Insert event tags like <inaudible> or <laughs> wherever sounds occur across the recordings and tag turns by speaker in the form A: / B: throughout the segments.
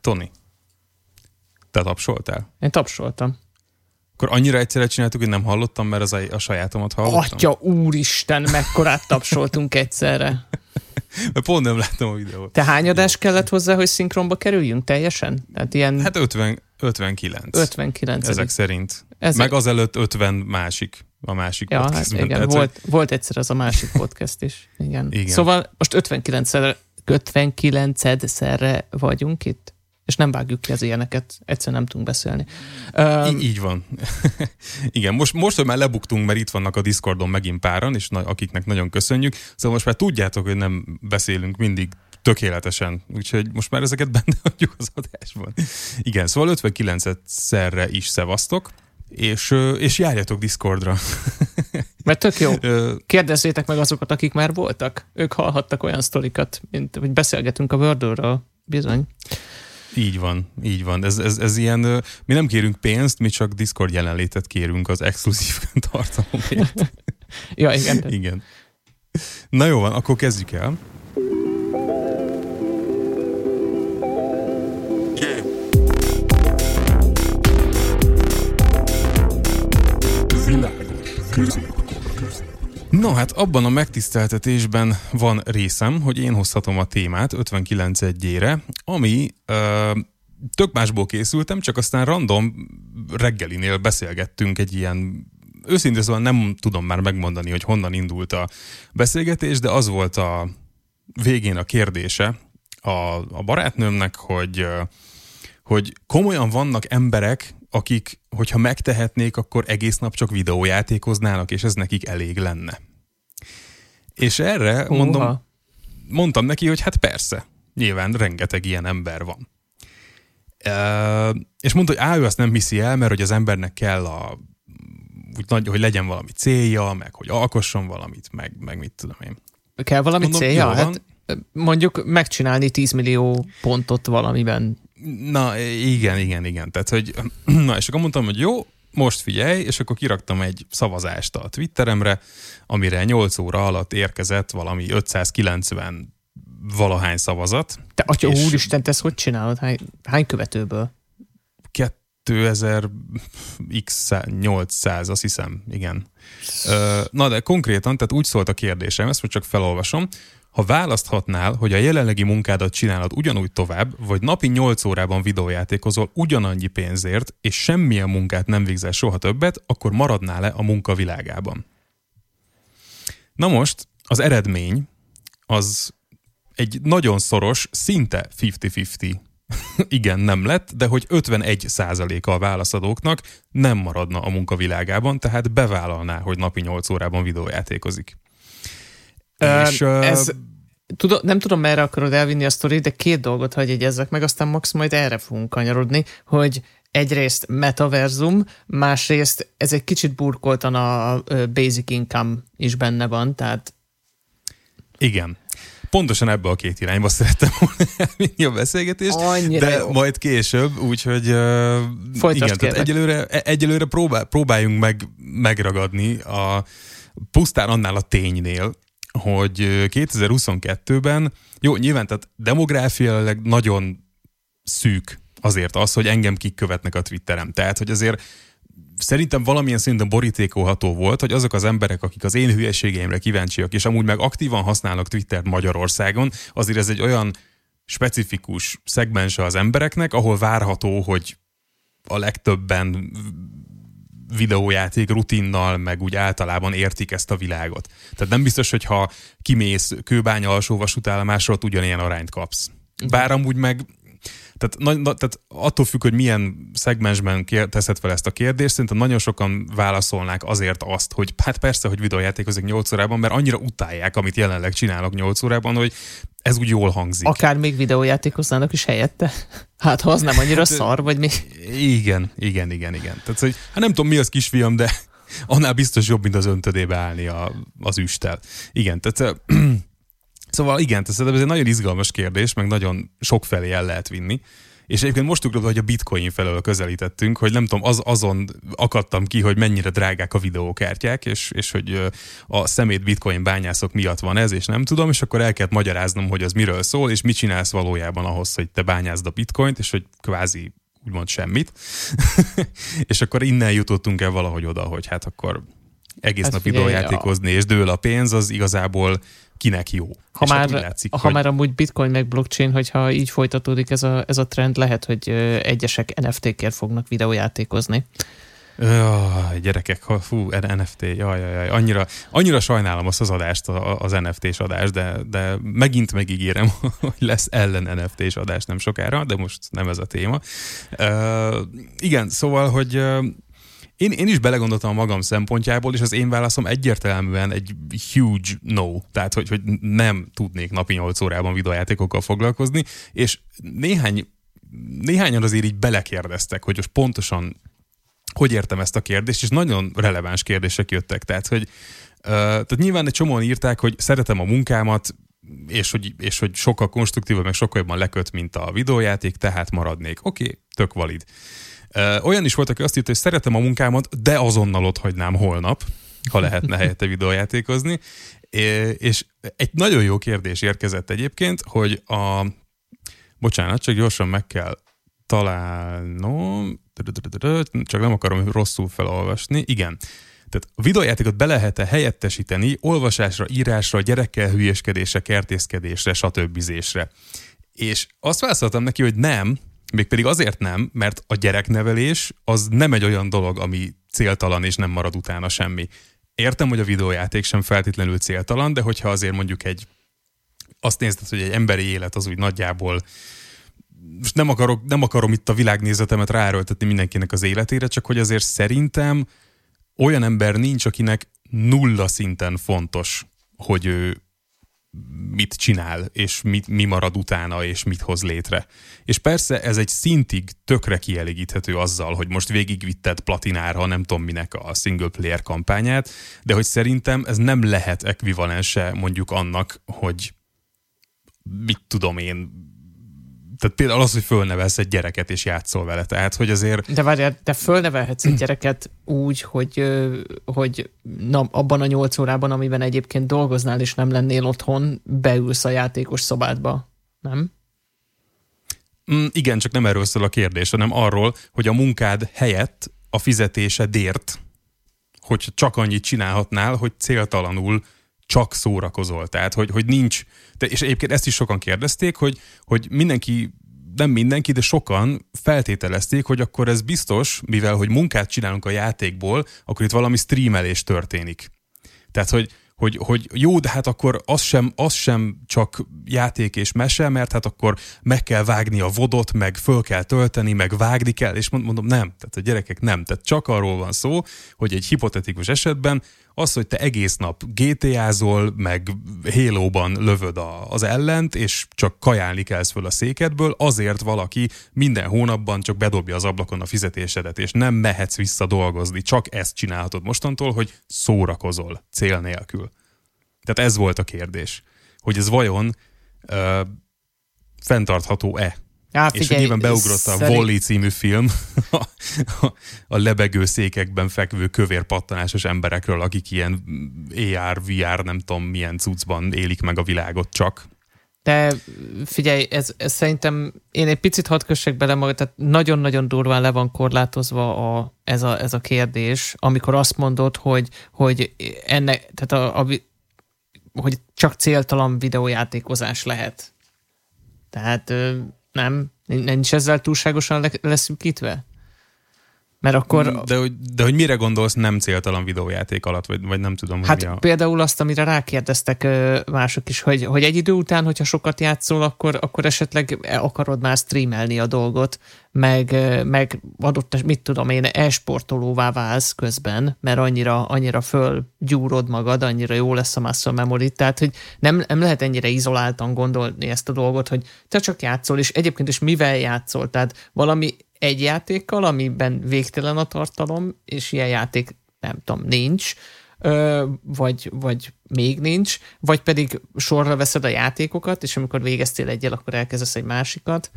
A: Tony, te tapsoltál?
B: Én tapsoltam.
A: Akkor annyira egyszerre csináltuk, hogy nem hallottam, mert az a, a sajátomat hallottam.
B: Atya úristen, mekkorát tapsoltunk egyszerre. <laughs>
A: Mert pont nem láttam a videót.
B: Te hány adás kellett hozzá, hogy szinkronba kerüljünk teljesen? Tehát ilyen
A: Hát 50, 59.
B: 59.
A: Ezek szerint.
B: Ezek-
A: Meg azelőtt 50 másik, a másik
B: Ja, hát
A: podcastben.
B: igen,
A: Tehát,
B: volt, volt egyszer az a másik podcast is. Igen.
A: Igen.
B: Szóval most 59-szerre 59 vagyunk itt, és nem vágjuk ki az ilyeneket, egyszer nem tudunk beszélni. Um,
A: így van. <laughs> Igen, most, most, hogy már lebuktunk, mert itt vannak a Discordon megint páran, és na, akiknek nagyon köszönjük, szóval most már tudjátok, hogy nem beszélünk mindig tökéletesen, úgyhogy most már ezeket <laughs> benne hagyjuk az adásban. Igen, szóval 59-szerre is szevasztok, és, és járjatok Discordra. <laughs>
B: mert tök jó. Kérdezzétek meg azokat, akik már voltak. Ők hallhattak olyan sztorikat, mint hogy beszélgetünk a Wordle-ről. Bizony.
A: Így van, így van. Ez, ez, ez ilyen, mi nem kérünk pénzt, mi csak Discord jelenlétet kérünk az exkluzív <laughs> tartalomért. <laughs>
B: Ja, igen.
A: Igen. Na jó van, akkor kezdjük el. No hát abban a megtiszteltetésben van részem, hogy én hozhatom a témát 59 egyére, ami ö, tök másból készültem, csak aztán random reggelinél beszélgettünk egy ilyen őszintén szóval nem tudom már megmondani, hogy honnan indult a beszélgetés, de az volt a végén a kérdése a, a barátnőmnek, hogy, hogy komolyan vannak emberek, akik, hogyha megtehetnék, akkor egész nap csak videójátékoznának, és ez nekik elég lenne. És erre
B: Húha.
A: mondom, mondtam neki, hogy hát persze, nyilván rengeteg ilyen ember van. E, és mondta, hogy á, ő azt nem hiszi el, mert hogy az embernek kell a úgy nagy, hogy legyen valami célja, meg hogy alkosson valamit, meg, meg mit tudom én.
B: Kell valami
A: Mondom,
B: célja? Hát mondjuk megcsinálni 10 millió pontot valamiben.
A: Na, igen, igen, igen. Tehát, hogy, <clears throat> na, és akkor mondtam, hogy jó, most figyelj, és akkor kiraktam egy szavazást a Twitteremre, amire 8 óra alatt érkezett valami 590 valahány szavazat.
B: Te atya
A: És-
B: úristen, te ezt hogy csinálod? Hány, hány követőből?
A: 2000 x 800, azt hiszem, igen. Na de konkrétan, tehát úgy szólt a kérdésem, ezt most csak felolvasom. Ha választhatnál, hogy a jelenlegi munkádat csinálod ugyanúgy tovább, vagy napi 8 órában videójátékozol ugyanannyi pénzért, és semmilyen munkát nem végzel soha többet, akkor maradnál-e a munka világában? Na most, az eredmény az egy nagyon szoros, szinte 50-50 <laughs> igen, nem lett, de hogy 51 a a válaszadóknak nem maradna a munkavilágában, tehát bevállalná, hogy napi 8 órában videójátékozik. És,
B: ez, tudom, nem tudom, merre akarod elvinni a sztorit, de két dolgot hagy jegyezzek meg, aztán max majd erre fogunk kanyarodni, hogy egyrészt metaverzum, másrészt ez egy kicsit burkoltan a basic income is benne van, tehát
A: Igen. Pontosan ebbe a két irányba szerettem volna <laughs> elvinni a beszélgetést,
B: Annyira
A: de
B: jó.
A: majd később, úgyhogy uh,
B: Folytasd,
A: igen, tehát
B: kérlek.
A: egyelőre, e- egyelőre próbál, próbáljunk meg megragadni a pusztán annál a ténynél, hogy ö, 2022-ben, jó, nyilván tehát demográfiailag nagyon szűk azért az, hogy engem kik követnek a Twitterem. Tehát, hogy azért szerintem valamilyen szinten borítékolható volt, hogy azok az emberek, akik az én hülyeségeimre kíváncsiak, és amúgy meg aktívan használnak Twittert Magyarországon, azért ez egy olyan specifikus szegmense az embereknek, ahol várható, hogy a legtöbben videójáték rutinnal, meg úgy általában értik ezt a világot. Tehát nem biztos, hogy ha kimész kőbánya alsó vasútállomásról, ugyanilyen arányt kapsz. Bár amúgy meg tehát, na, na, tehát attól függ, hogy milyen szegmensben kér, teszed fel ezt a kérdést, szerintem nagyon sokan válaszolnák azért azt, hogy hát persze, hogy videójátékozik 8 órában, mert annyira utálják, amit jelenleg csinálok 8 órában, hogy ez úgy jól hangzik.
B: akár még videójátékoznának is helyette. <laughs> Hát ha az nem annyira
A: Hát,
B: szar, vagy mi?
A: Igen, igen, igen, igen. Tehát, hogy hát nem tudom, mi az kisfiam, de annál biztos jobb, mint az öntödébe állni a, az üstel. Igen, tehát <clears throat> Szóval igen, szerintem ez egy nagyon izgalmas kérdés, meg nagyon sok felé el lehet vinni, És egyébként most ugrott, hogy a bitcoin felől közelítettünk, hogy nem tudom, az, azon akadtam ki, hogy mennyire drágák a videókártyák, és, és hogy a szemét bitcoin bányászok miatt van ez, és nem tudom, és akkor el kellett magyaráznom, hogy az miről szól, és mit csinálsz valójában ahhoz, hogy te bányázd a bitcoint, és hogy kvázi úgymond semmit. <laughs> és akkor innen jutottunk el valahogy oda, hogy hát akkor egész hát nap videójátékozni, és dől a pénz, az igazából kinek jó.
B: Ha, és hát már, látszik, ha hogy... már amúgy bitcoin meg blockchain, hogyha így folytatódik ez a, ez a trend, lehet, hogy egyesek NFT-kért fognak videójátékozni.
A: Jaj, gyerekek, fú, NFT, jaj, jaj, jaj, annyira, annyira sajnálom azt az adást, az NFT-s adást, de, de megint megígérem, <laughs> hogy lesz ellen NFT-s adás nem sokára, de most nem ez a téma. Uh, igen, szóval, hogy én, én is belegondoltam a magam szempontjából, és az én válaszom egyértelműen egy huge no. Tehát, hogy, hogy nem tudnék napi 8 órában videójátékokkal foglalkozni, és néhány, néhányan azért így belekérdeztek, hogy most pontosan hogy értem ezt a kérdést, és nagyon releváns kérdések jöttek. Tehát, hogy tehát nyilván egy csomóan írták, hogy szeretem a munkámat, és hogy, és hogy sokkal konstruktívabb, meg sokkal jobban leköt, mint a videójáték, tehát maradnék. Oké, okay, tök valid. Olyan is volt, aki azt írta, hogy szeretem a munkámat, de azonnal ott hagynám holnap, ha lehetne helyette videójátékozni. És egy nagyon jó kérdés érkezett egyébként, hogy a... Bocsánat, csak gyorsan meg kell találnom, csak nem akarom rosszul felolvasni. Igen. Tehát a videójátékot be lehet-e helyettesíteni olvasásra, írásra, gyerekkel hülyeskedésre, kertészkedésre, stb. És azt válaszoltam neki, hogy nem, Mégpedig azért nem, mert a gyereknevelés az nem egy olyan dolog, ami céltalan és nem marad utána semmi. Értem, hogy a videójáték sem feltétlenül céltalan, de hogyha azért mondjuk egy azt nézted, hogy egy emberi élet az úgy nagyjából most nem, akarok, nem akarom itt a világnézetemet ráerőltetni mindenkinek az életére, csak hogy azért szerintem olyan ember nincs, akinek nulla szinten fontos, hogy ő mit csinál, és mit, mi marad utána, és mit hoz létre. És persze ez egy szintig tökre kielégíthető azzal, hogy most végigvitted platinára, nem tudom minek a single player kampányát, de hogy szerintem ez nem lehet ekvivalense mondjuk annak, hogy mit tudom én, tehát például az, hogy fölnevelsz egy gyereket és játszol vele, tehát hogy azért...
B: De várjál, te fölnevelhetsz egy <clears throat> gyereket úgy, hogy, hogy na, abban a nyolc órában, amiben egyébként dolgoznál és nem lennél otthon, beülsz a játékos szobádba, nem?
A: Mm, igen, csak nem erről szól a kérdés, hanem arról, hogy a munkád helyett a fizetése dért, hogy csak annyit csinálhatnál, hogy céltalanul csak szórakozol. Tehát, hogy, hogy nincs, de, és egyébként ezt is sokan kérdezték, hogy, hogy mindenki nem mindenki, de sokan feltételezték, hogy akkor ez biztos, mivel hogy munkát csinálunk a játékból, akkor itt valami streamelés történik. Tehát, hogy, hogy, hogy jó, de hát akkor az sem, az sem csak játék és mese, mert hát akkor meg kell vágni a vodot, meg föl kell tölteni, meg vágni kell, és mondom, nem, tehát a gyerekek nem. Tehát csak arról van szó, hogy egy hipotetikus esetben az, hogy te egész nap GTA-zol, meg Halo-ban lövöd a, az ellent, és csak kajálni kelsz föl a székedből, azért valaki minden hónapban csak bedobja az ablakon a fizetésedet, és nem mehetsz vissza dolgozni. Csak ezt csinálhatod mostantól, hogy szórakozol cél nélkül. Tehát ez volt a kérdés, hogy ez vajon ö, fenntartható-e Á, figyelj, és nyilván beugrott a szerint... Wally című film a, <laughs> a lebegő székekben fekvő kövér pattanásos emberekről, akik ilyen AR, VR, nem tudom milyen cuccban élik meg a világot csak.
B: De figyelj, ez, ez szerintem én egy picit hadd kössek bele magad, tehát nagyon-nagyon durván le van korlátozva a, ez, a, ez a kérdés, amikor azt mondod, hogy, hogy ennek, tehát a, a, hogy csak céltalan videójátékozás lehet. Tehát nem? Nincs ezzel túlságosan leszűkítve?
A: Mert akkor... Mm, de hogy, de hogy mire gondolsz nem céltalan videójáték alatt, vagy, vagy nem tudom,
B: Hát
A: mi a...
B: például azt, amire rákérdeztek mások is, hogy, hogy egy idő után, hogyha sokat játszol, akkor, akkor esetleg akarod már streamelni a dolgot, meg, meg adott, mit tudom én, esportolóvá válsz közben, mert annyira, annyira fölgyúrod magad, annyira jó lesz a muscle memory, tehát hogy nem, nem lehet ennyire izoláltan gondolni ezt a dolgot, hogy te csak játszol, és egyébként is mivel játszol, tehát valami egy játékkal, amiben végtelen a tartalom, és ilyen játék, nem tudom, nincs, vagy, vagy még nincs, vagy pedig sorra veszed a játékokat, és amikor végeztél egyel, akkor elkezdesz egy másikat.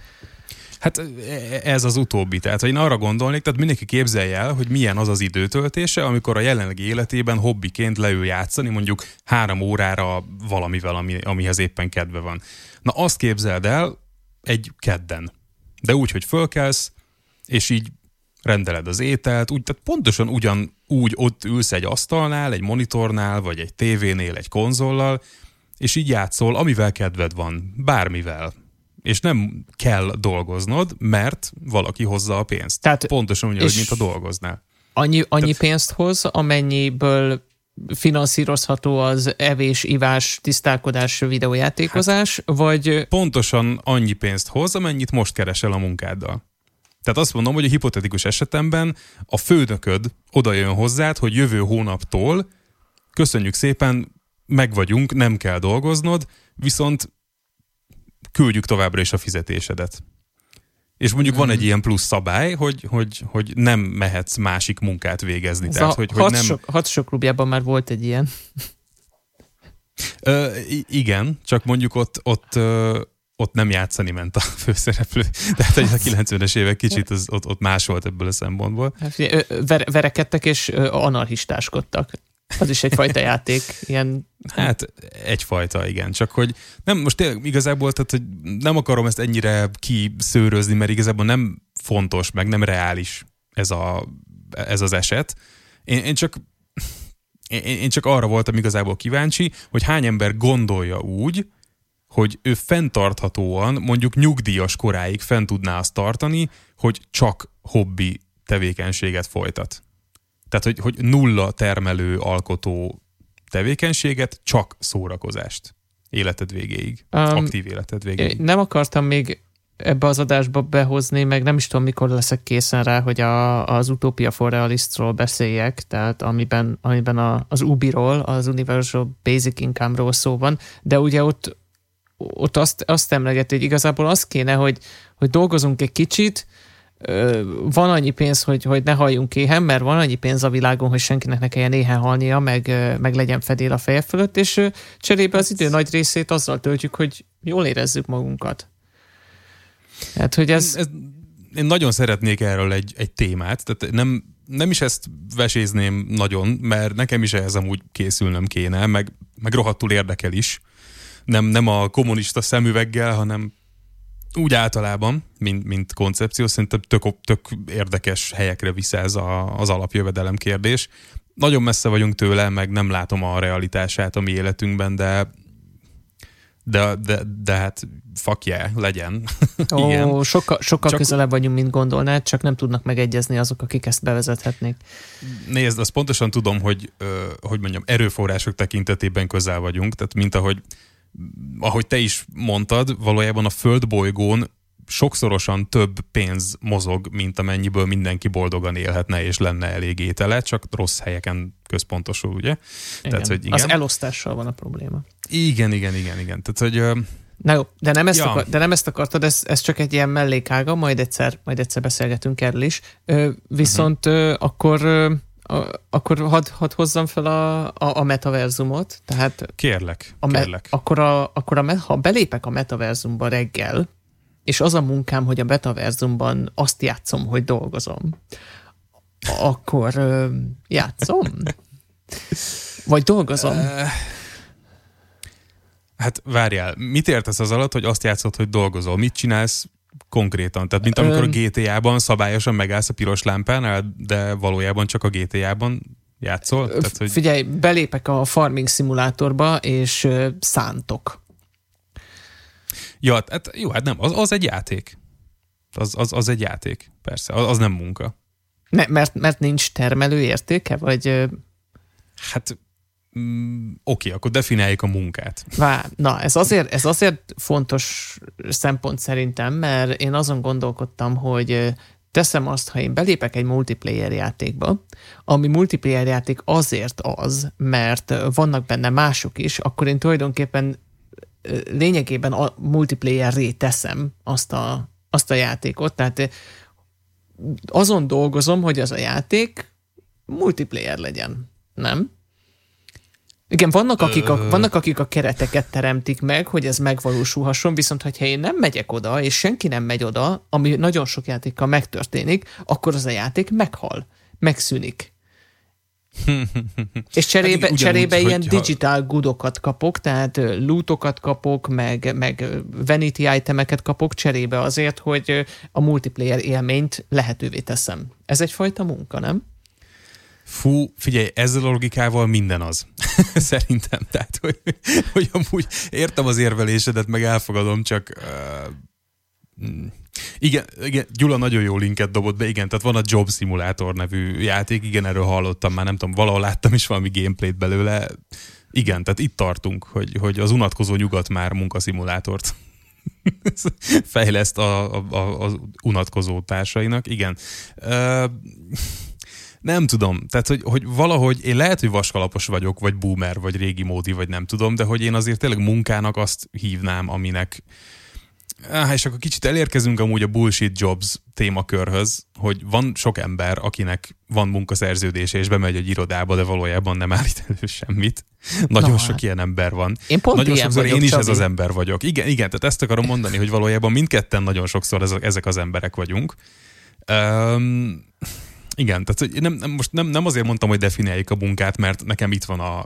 A: Hát e, ez az utóbbi. Tehát, ha én arra gondolnék, tehát mindenki képzelje el, hogy milyen az az időtöltése, amikor a jelenlegi életében hobbiként leül játszani, mondjuk három órára valamivel, ami, amihez éppen kedve van. Na azt képzeld el egy kedden. De úgy, hogy fölkelsz, és így rendeled az ételt, úgy, tehát pontosan ugyan úgy ott ülsz egy asztalnál, egy monitornál, vagy egy tévénél, egy konzollal, és így játszol, amivel kedved van, bármivel. És nem kell dolgoznod, mert valaki hozza a pénzt. Tehát, Pontosan úgy, mint a dolgoznál.
B: Annyi, annyi Tehát, pénzt hoz, amennyiből finanszírozható az evés, ivás, tisztálkodás, videójátékozás, hát, vagy...
A: Pontosan annyi pénzt hoz, amennyit most keresel a munkáddal. Tehát azt mondom, hogy a hipotetikus esetemben a főnököd oda jön hozzád, hogy jövő hónaptól köszönjük szépen, meg vagyunk, nem kell dolgoznod, viszont küldjük továbbra is a fizetésedet. És mondjuk mm. van egy mhm. ilyen plusz szabály, hogy, hogy, hogy nem mehetsz másik munkát végezni. Ez Tehát, a hogy, hogy nem...
B: sok, hat sok klubjában már volt egy ilyen.
A: Ö, igen, csak mondjuk ott, ott, ott nem játszani ment a főszereplő. <laughs> Tehát hogy a 90-es évek kicsit az, ott, ott más volt ebből a szempontból.
B: Hát, ver, verekedtek és anarchistáskodtak. Az is egyfajta <laughs> játék, ilyen...
A: Hát egyfajta, igen. Csak hogy nem, most tényleg igazából, tehát, hogy nem akarom ezt ennyire kiszőrözni, mert igazából nem fontos, meg nem reális ez, a, ez az eset. Én, én csak én, én csak arra voltam igazából kíváncsi, hogy hány ember gondolja úgy, hogy ő fenntarthatóan, mondjuk nyugdíjas koráig fent tudná azt tartani, hogy csak hobbi tevékenységet folytat. Tehát, hogy, hogy nulla termelő, alkotó tevékenységet, csak szórakozást életed végéig, um, aktív életed végéig.
B: Nem akartam még ebbe az adásba behozni, meg nem is tudom, mikor leszek készen rá, hogy a, az Utopia for Realistról beszéljek, tehát amiben, amiben a, az UBI-ról, az Universal Basic Income-ról szó van, de ugye ott ott azt, azt emlegeti, hogy igazából az kéne, hogy, hogy dolgozunk egy kicsit, van annyi pénz, hogy, hogy ne halljunk éhen, mert van annyi pénz a világon, hogy senkinek ne kelljen éhen halnia, meg, meg legyen fedél a feje fölött, és cserébe az idő nagy részét azzal töltjük, hogy jól érezzük magunkat. Hát, hogy ez... ez
A: én nagyon szeretnék erről egy, egy témát, tehát nem, nem is ezt vesézném nagyon, mert nekem is ehhez amúgy készülnöm kéne, meg, meg rohadtul érdekel is, nem, nem a kommunista szemüveggel, hanem úgy általában, mint, mint koncepció, szerintem tök, tök érdekes helyekre visz ez a, az alapjövedelem kérdés. Nagyon messze vagyunk tőle, meg nem látom a realitását a mi életünkben, de de, de, de hát fuck yeah, legyen. <laughs>
B: Ó, Igen. sokkal, sokkal csak, közelebb vagyunk, mint gondolnád, csak nem tudnak megegyezni azok, akik ezt bevezethetnék.
A: Nézd, azt pontosan tudom, hogy, hogy mondjam, erőforrások tekintetében közel vagyunk, tehát mint ahogy ahogy te is mondtad, valójában a földbolygón sokszorosan több pénz mozog, mint amennyiből mindenki boldogan élhetne, és lenne elég étele, csak rossz helyeken központosul, ugye? Igen.
B: Tehát, hogy igen. Az elosztással van a probléma.
A: Igen, igen, igen, igen. Tehát, hogy
B: Na jó, de nem ezt, ja. akar, de nem ezt akartad, ez, ez csak egy ilyen mellékága, majd egyszer, majd egyszer beszélgetünk erről is. Ö, viszont uh-huh. ö, akkor ö, akkor hadd had hozzam fel a, a, a metaverzumot. Tehát
A: kérlek,
B: a
A: me, kérlek.
B: Akkor, a, akkor a, ha belépek a metaverzumba reggel, és az a munkám, hogy a metaverzumban azt játszom, hogy dolgozom, akkor ö, játszom? Vagy dolgozom?
A: Hát várjál, mit értesz az alatt, hogy azt játszod, hogy dolgozol? Mit csinálsz konkrétan? Tehát mint amikor a GTA-ban szabályosan megállsz a piros lámpánál, de valójában csak a GTA-ban játszol? Tehát,
B: hogy... Figyelj, belépek a farming szimulátorba, és szántok.
A: Ja, hát jó, hát nem, az, az egy játék. Az, az, az egy játék, persze, az, az nem munka.
B: Ne, mert, mert nincs termelő értéke, vagy...
A: Hát Mm, oké, akkor definiáljuk a munkát.
B: Vá, na, ez azért, ez azért fontos szempont szerintem, mert én azon gondolkodtam, hogy teszem azt, ha én belépek egy multiplayer játékba, ami multiplayer játék azért az, mert vannak benne mások is, akkor én tulajdonképpen lényegében a multiplayerré teszem azt a, azt a játékot, tehát azon dolgozom, hogy az a játék multiplayer legyen, nem? Igen, vannak akik, a, vannak akik a kereteket teremtik meg, hogy ez megvalósulhasson, viszont ha én nem megyek oda, és senki nem megy oda, ami nagyon sok játékkal megtörténik, akkor az a játék meghal, megszűnik. <laughs> és cserébe, hát cserébe úgy, ilyen digital goodokat kapok, tehát lootokat kapok, meg, meg vanity itemeket kapok cserébe azért, hogy a multiplayer élményt lehetővé teszem. Ez egyfajta munka, nem?
A: Fú, figyelj, ezzel a logikával minden az. <laughs> Szerintem. Tehát, hogy, hogy amúgy értem az érvelésedet, meg elfogadom, csak uh, igen, igen, Gyula nagyon jó linket dobott be, igen, tehát van a Job Simulator nevű játék, igen, erről hallottam már, nem tudom, valahol láttam is valami gameplayt belőle. Igen, tehát itt tartunk, hogy, hogy az unatkozó nyugat már munkaszimulátort <laughs> fejleszt a, a, a, az unatkozó társainak. Igen. Uh, nem tudom, tehát hogy, hogy valahogy én lehet, hogy vaskalapos vagyok, vagy boomer, vagy régi módi, vagy nem tudom, de hogy én azért tényleg munkának azt hívnám, aminek Ah, és akkor kicsit elérkezünk amúgy a bullshit jobs témakörhöz, hogy van sok ember, akinek van munkaszerződése, és bemegy egy irodába, de valójában nem állít elő semmit. Nagyon Na, sok hát. ilyen ember van.
B: Én pont
A: nagyon
B: ilyen
A: sokszor
B: vagyok,
A: én is
B: Csabi.
A: ez az ember vagyok. Igen, igen, tehát ezt akarom mondani, hogy valójában mindketten nagyon sokszor ezek az emberek vagyunk. Um, igen, tehát nem, nem, most nem, nem azért mondtam, hogy definiáljuk a munkát, mert nekem itt van a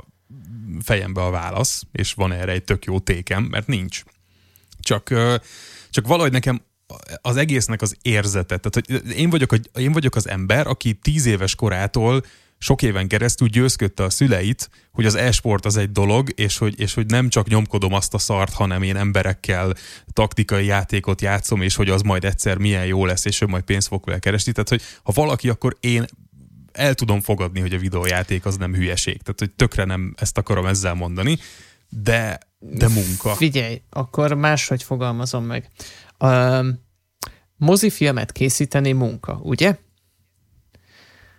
A: fejembe a válasz, és van erre egy tök jó tékem, mert nincs. Csak, csak valahogy nekem az egésznek az érzete, tehát hogy én vagyok, a, én vagyok az ember, aki tíz éves korától sok éven keresztül győzködte a szüleit, hogy az e-sport az egy dolog, és hogy, és hogy nem csak nyomkodom azt a szart, hanem én emberekkel taktikai játékot játszom, és hogy az majd egyszer milyen jó lesz, és hogy majd pénzt fog vele keresni. Tehát, hogy ha valaki, akkor én el tudom fogadni, hogy a videójáték az nem hülyeség. Tehát, hogy tökre nem ezt akarom ezzel mondani, de, de munka.
B: Figyelj, akkor máshogy fogalmazom meg. A mozifilmet készíteni munka, ugye?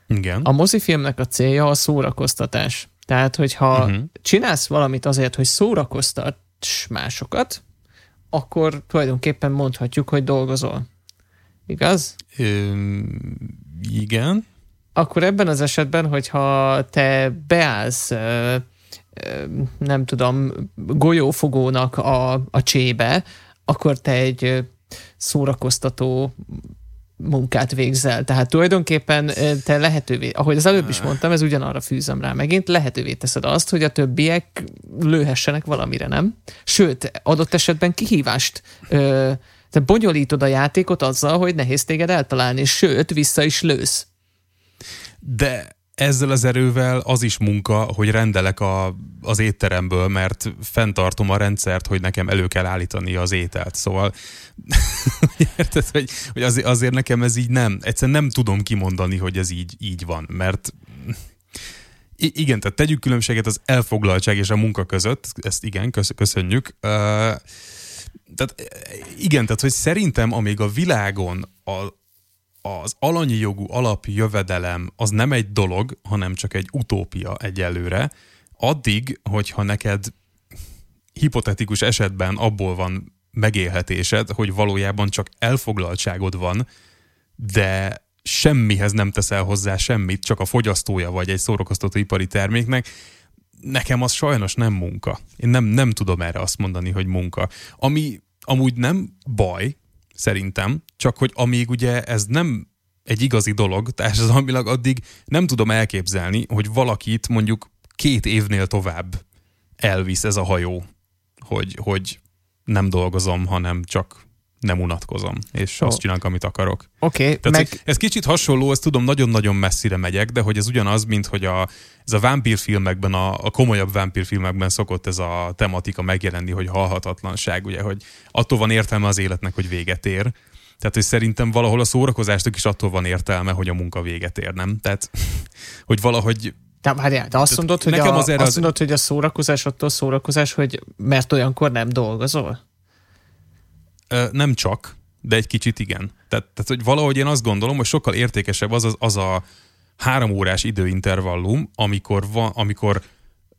A: Igen.
B: A mozifilmnek a célja a szórakoztatás. Tehát, hogyha uh-huh. csinálsz valamit azért, hogy szórakoztass másokat, akkor tulajdonképpen mondhatjuk, hogy dolgozol. Igaz?
A: Ö, igen.
B: Akkor ebben az esetben, hogyha te beállsz nem tudom, golyófogónak a, a csébe, akkor te egy szórakoztató munkát végzel. Tehát tulajdonképpen te lehetővé, ahogy az előbb is mondtam, ez ugyanarra fűzöm rá megint, lehetővé teszed azt, hogy a többiek lőhessenek valamire, nem? Sőt, adott esetben kihívást te bonyolítod a játékot azzal, hogy nehéz téged eltalálni, sőt, vissza is lősz.
A: De ezzel az erővel az is munka, hogy rendelek a, az étteremből, mert fenntartom a rendszert, hogy nekem elő kell állítani az ételt. Szóval <laughs> érted, hogy, hogy azért, azért nekem ez így nem, egyszerűen nem tudom kimondani, hogy ez így, így van, mert igen, tehát tegyük különbséget az elfoglaltság és a munka között, ezt igen, köszönjük. Uh, tehát igen, tehát hogy szerintem amíg a világon a, az alanyi jogú alapjövedelem az nem egy dolog, hanem csak egy utópia egyelőre, addig, hogyha neked hipotetikus esetben abból van megélhetésed, hogy valójában csak elfoglaltságod van, de semmihez nem teszel hozzá semmit, csak a fogyasztója vagy egy ipari terméknek, nekem az sajnos nem munka. Én nem, nem tudom erre azt mondani, hogy munka. Ami amúgy nem baj, szerintem, csak hogy amíg ugye ez nem egy igazi dolog társadalmilag, addig nem tudom elképzelni, hogy valakit mondjuk két évnél tovább elvisz ez a hajó, hogy, hogy nem dolgozom, hanem csak nem unatkozom, és oh. azt csinálok, amit akarok.
B: Oké, okay, meg...
A: Ez kicsit hasonló, ezt tudom, nagyon-nagyon messzire megyek, de hogy ez ugyanaz, mint hogy a, ez a vámpírfilmekben, a, a komolyabb vámpírfilmekben szokott ez a tematika megjelenni, hogy halhatatlanság, ugye, hogy attól van értelme az életnek, hogy véget ér. Tehát, hogy szerintem valahol a szórakozásnak is attól van értelme, hogy a munka véget ér, nem? Tehát, <laughs> hogy valahogy
B: de, várjál, de azt mondod, hogy a, az azt mondod, az... hogy a szórakozás attól szórakozás, hogy mert olyankor nem dolgozol?
A: Nem csak, de egy kicsit igen. Tehát, tehát hogy valahogy én azt gondolom, hogy sokkal értékesebb az, az, az a három órás időintervallum, amikor, van, amikor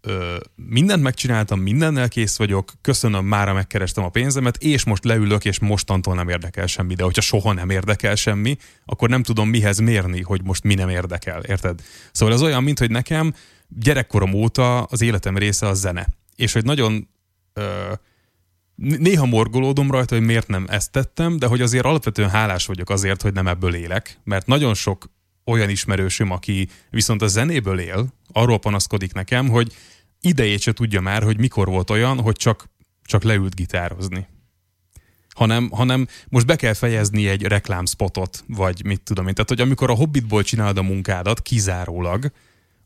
A: ö, mindent megcsináltam, mindennel kész vagyok, köszönöm, mára megkerestem a pénzemet, és most leülök, és mostantól nem érdekel semmi. De hogyha soha nem érdekel semmi, akkor nem tudom mihez mérni, hogy most mi nem érdekel, érted? Szóval az olyan, mint hogy nekem gyerekkorom óta az életem része a zene. És hogy nagyon ö, néha morgolódom rajta, hogy miért nem ezt tettem, de hogy azért alapvetően hálás vagyok azért, hogy nem ebből élek, mert nagyon sok olyan ismerősöm, aki viszont a zenéből él, arról panaszkodik nekem, hogy idejét se tudja már, hogy mikor volt olyan, hogy csak, csak leült gitározni. Hanem, hanem most be kell fejezni egy reklámspotot, vagy mit tudom én. Tehát, hogy amikor a Hobbitból csinálod a munkádat kizárólag,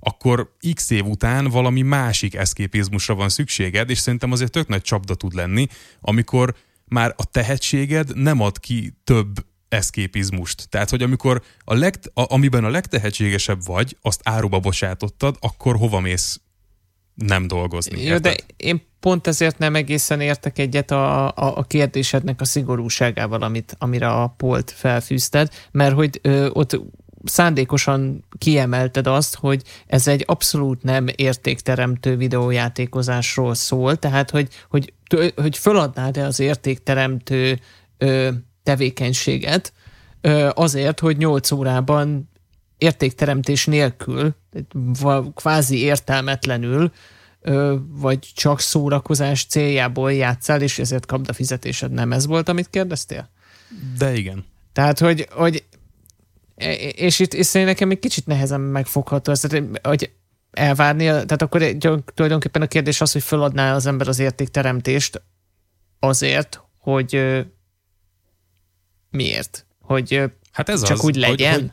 A: akkor x év után valami másik eszképizmusra van szükséged, és szerintem azért tök nagy csapda tud lenni, amikor már a tehetséged nem ad ki több eszképizmust. Tehát, hogy amikor a leg, a, amiben a legtehetségesebb vagy, azt áruba bocsátottad, akkor hova mész nem dolgozni?
B: Jó, de én pont ezért nem egészen értek egyet a, a, a kérdésednek a szigorúságával, amit, amire a polt felfűzted, mert hogy ö, ott szándékosan kiemelted azt, hogy ez egy abszolút nem értékteremtő videójátékozásról szól, tehát hogy, hogy, hogy föladnád-e az értékteremtő ö, tevékenységet ö, azért, hogy 8 órában értékteremtés nélkül, kvázi értelmetlenül, ö, vagy csak szórakozás céljából játszál, és ezért kapd a fizetésed. Nem ez volt, amit kérdeztél?
A: De igen.
B: Tehát, hogy, hogy és itt és nekem egy kicsit nehezen megfogható ez, hogy elvárni, tehát akkor tulajdonképpen a kérdés az, hogy föladná az ember az értékteremtést azért, hogy miért? Hogy hát ez csak az, úgy legyen? Hogy,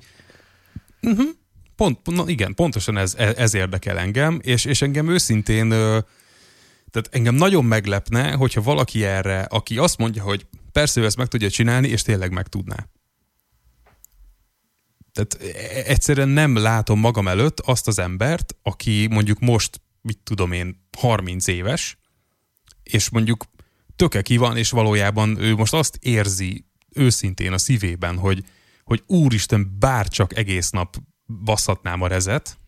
A: hogy, uh-huh. Pont, na igen, pontosan ez, ez érdekel engem, és, és engem őszintén, tehát engem nagyon meglepne, hogyha valaki erre, aki azt mondja, hogy persze ő ezt meg tudja csinálni, és tényleg meg tudná. Tehát e, egyszerűen nem látom magam előtt azt az embert, aki mondjuk most, mit tudom én, 30 éves, és mondjuk töke ki van, és valójában ő most azt érzi őszintén a szívében, hogy, hogy úristen, bár csak egész nap basszatnám a rezet,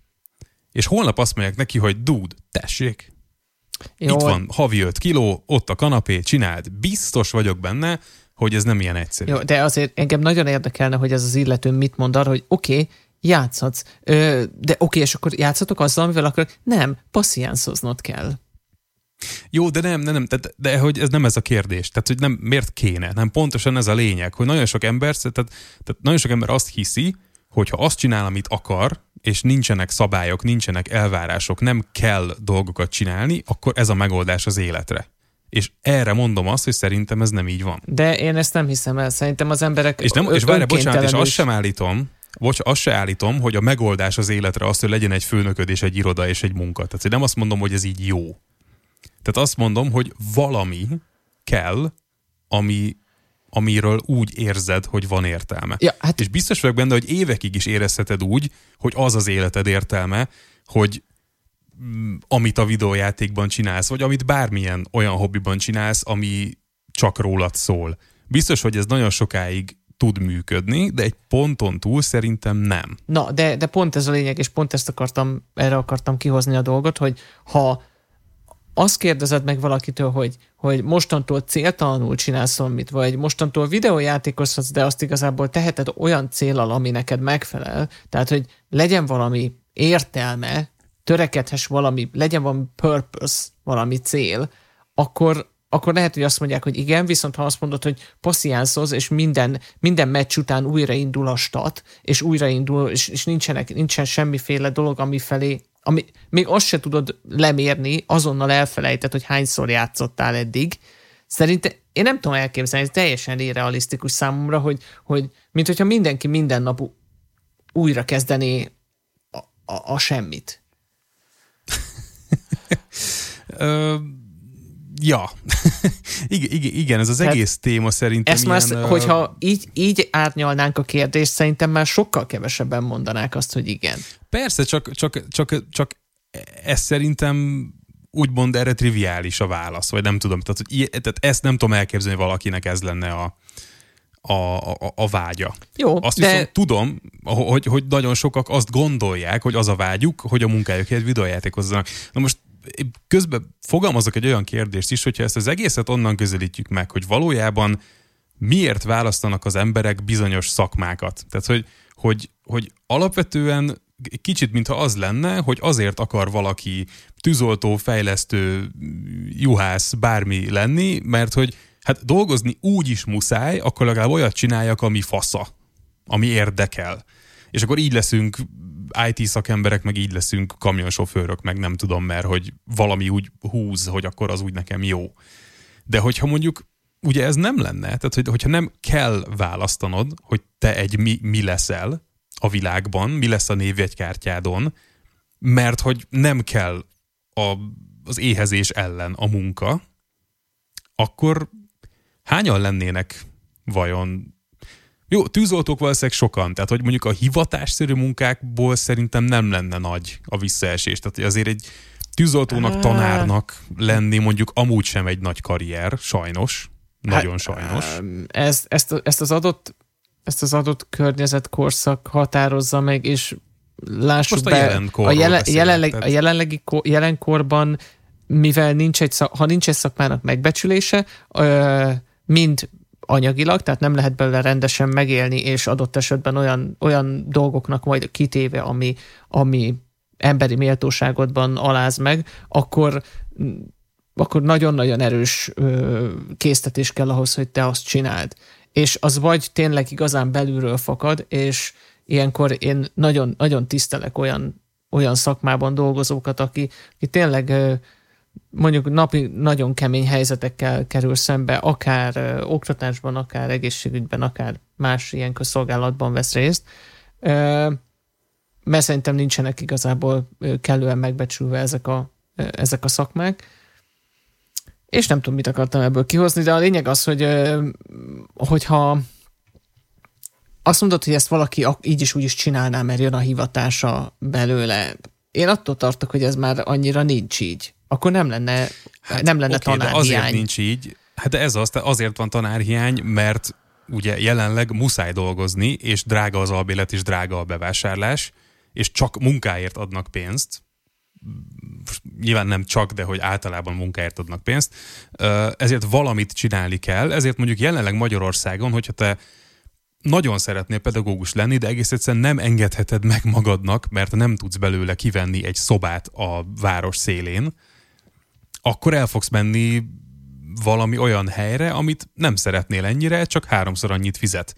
A: és holnap azt mondják neki, hogy dude, tessék, Jó. itt van havi 5 kiló, ott a kanapé, csináld. Biztos vagyok benne, hogy ez nem ilyen egyszerű.
B: Jó, de azért engem nagyon érdekelne, hogy ez az illető mit mond arra, hogy oké, okay, játszhatsz, ö, de oké, okay, és akkor játszatok azzal, amivel akkor nem, passziánszoznod kell.
A: Jó, de nem, nem, nem, de, de hogy ez nem ez a kérdés. Tehát, hogy nem miért kéne, nem pontosan ez a lényeg, hogy nagyon sok ember, tehát, tehát nagyon sok ember azt hiszi, hogy ha azt csinál, amit akar, és nincsenek szabályok, nincsenek elvárások, nem kell dolgokat csinálni, akkor ez a megoldás az életre. És erre mondom azt, hogy szerintem ez nem így van.
B: De én ezt nem hiszem el. Szerintem az emberek
A: És, nem, és várj, bocsánat, és azt sem állítom, Bocs, azt se állítom, hogy a megoldás az életre az, hogy legyen egy főnököd és egy iroda és egy munka. Tehát én nem azt mondom, hogy ez így jó. Tehát azt mondom, hogy valami kell, ami, amiről úgy érzed, hogy van értelme.
B: Ja, hát...
A: És biztos vagyok benne, hogy évekig is érezheted úgy, hogy az az életed értelme, hogy amit a videójátékban csinálsz, vagy amit bármilyen olyan hobbiban csinálsz, ami csak rólad szól. Biztos, hogy ez nagyon sokáig tud működni, de egy ponton túl szerintem nem.
B: Na, de, de pont ez a lényeg, és pont ezt akartam, erre akartam kihozni a dolgot, hogy ha azt kérdezed meg valakitől, hogy, hogy mostantól céltalanul csinálsz valamit, vagy mostantól videójátékozhatsz, de azt igazából teheted olyan célal, ami neked megfelel, tehát hogy legyen valami értelme, törekedhess valami, legyen valami purpose, valami cél, akkor, akkor lehet, hogy azt mondják, hogy igen, viszont ha azt mondod, hogy passziánszoz, és minden, minden meccs után újraindul a stat, és újraindul, és, és nincsenek, nincsen semmiféle dolog, ami felé, ami, még azt se tudod lemérni, azonnal elfelejtett, hogy hányszor játszottál eddig. Szerintem én nem tudom elképzelni, ez teljesen irrealisztikus számomra, hogy, hogy mint hogyha mindenki minden nap újra kezdené a, a, a semmit.
A: Ö, ja, <laughs> igen, igen, igen, ez az Tehát egész téma szerintem
B: ezt ilyen, már, uh... hogyha így, így árnyalnánk a kérdést, szerintem már sokkal kevesebben mondanák azt, hogy igen.
A: Persze, csak, csak, csak, csak ez szerintem úgymond erre triviális a válasz, vagy nem tudom. Tehát, hogy, tehát ezt nem tudom elképzelni, hogy valakinek ez lenne a, a, a, a vágya.
B: Jó,
A: Azt de... viszont tudom, hogy, hogy nagyon sokak azt gondolják, hogy az a vágyuk, hogy a munkájukért videójátékozzanak. Na most közben fogalmazok egy olyan kérdést is, hogyha ezt az egészet onnan közelítjük meg, hogy valójában miért választanak az emberek bizonyos szakmákat. Tehát, hogy, hogy, hogy alapvetően kicsit, mintha az lenne, hogy azért akar valaki tűzoltó, fejlesztő, juhász, bármi lenni, mert hogy hát dolgozni úgy is muszáj, akkor legalább olyat csináljak, ami fasza, ami érdekel. És akkor így leszünk IT szakemberek, meg így leszünk kamionsofőrök, meg nem tudom, mert hogy valami úgy húz, hogy akkor az úgy nekem jó. De hogyha mondjuk ugye ez nem lenne, tehát hogy, hogyha nem kell választanod, hogy te egy mi, mi leszel a világban, mi lesz a névjegykártyádon, mert hogy nem kell a, az éhezés ellen a munka, akkor hányan lennének vajon jó, tűzoltók valószínűleg sokan, tehát hogy mondjuk a hivatásszerű munkákból szerintem nem lenne nagy a visszaesés. Tehát hogy azért egy tűzoltónak, tanárnak lenni mondjuk amúgy sem egy nagy karrier, sajnos. Nagyon hát, sajnos.
B: Ezt, ezt, ezt az adott ezt az adott korszak határozza meg, és lássuk Most be, a, jelen, jelenleg, a jelenlegi jelenkorban, mivel nincs egy, ha nincs egy szakmának megbecsülése, mind anyagilag, tehát nem lehet belőle rendesen megélni, és adott esetben olyan, olyan dolgoknak majd kitéve, ami, ami emberi méltóságodban aláz meg, akkor akkor nagyon-nagyon erős ö, késztetés kell ahhoz, hogy te azt csináld. És az vagy tényleg igazán belülről fakad, és ilyenkor én nagyon, nagyon tisztelek olyan, olyan szakmában dolgozókat, aki, aki tényleg ö, mondjuk napi nagyon kemény helyzetekkel kerül szembe, akár oktatásban, akár egészségügyben, akár más ilyen közszolgálatban vesz részt, mert szerintem nincsenek igazából kellően megbecsülve ezek a, ezek a szakmák és nem tudom, mit akartam ebből kihozni, de a lényeg az, hogy hogyha azt mondod, hogy ezt valaki így is úgy is csinálná, mert jön a hivatása belőle. Én attól tartok, hogy ez már annyira nincs így. Akkor nem lenne, hát, nem lenne okay, tanárhiány.
A: azért nincs így. Hát de ez az, azért van tanárhiány, mert ugye jelenleg muszáj dolgozni, és drága az albélet, és drága a bevásárlás, és csak munkáért adnak pénzt, nyilván nem csak, de hogy általában munkáért adnak pénzt, ezért valamit csinálni kell, ezért mondjuk jelenleg Magyarországon, hogyha te nagyon szeretnél pedagógus lenni, de egész egyszerűen nem engedheted meg magadnak, mert nem tudsz belőle kivenni egy szobát a város szélén, akkor el fogsz menni valami olyan helyre, amit nem szeretnél ennyire, csak háromszor annyit fizet.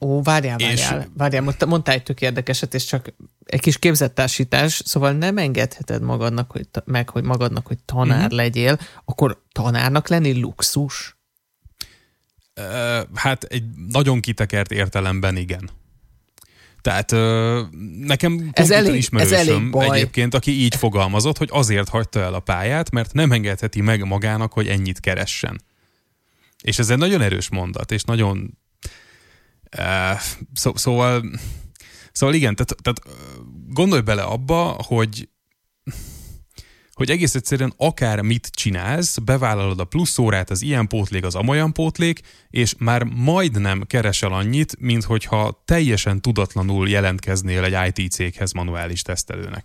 B: Ó, várjál, várjál, és... várjál, mondtál egy tök érdekeset, és csak egy kis képzettársítás, szóval nem engedheted magadnak, hogy, meg, hogy magadnak, hogy tanár uh-huh. legyél, akkor tanárnak lenni luxus?
A: Hát egy nagyon kitekert értelemben igen. Tehát uh, nekem ez elég, ismerősöm ez elég baj. egyébként, aki így fogalmazott, hogy azért hagyta el a pályát, mert nem engedheti meg magának, hogy ennyit keressen. És ez egy nagyon erős mondat, és nagyon Uh, szó, szóval, szóval igen, tehát, tehát gondolj bele abba, hogy hogy egész egyszerűen akár mit csinálsz, bevállalod a plusz órát, az ilyen pótlék, az amolyan pótlék, és már majdnem keresel annyit, mint hogyha teljesen tudatlanul jelentkeznél egy IT céghez manuális tesztelőnek.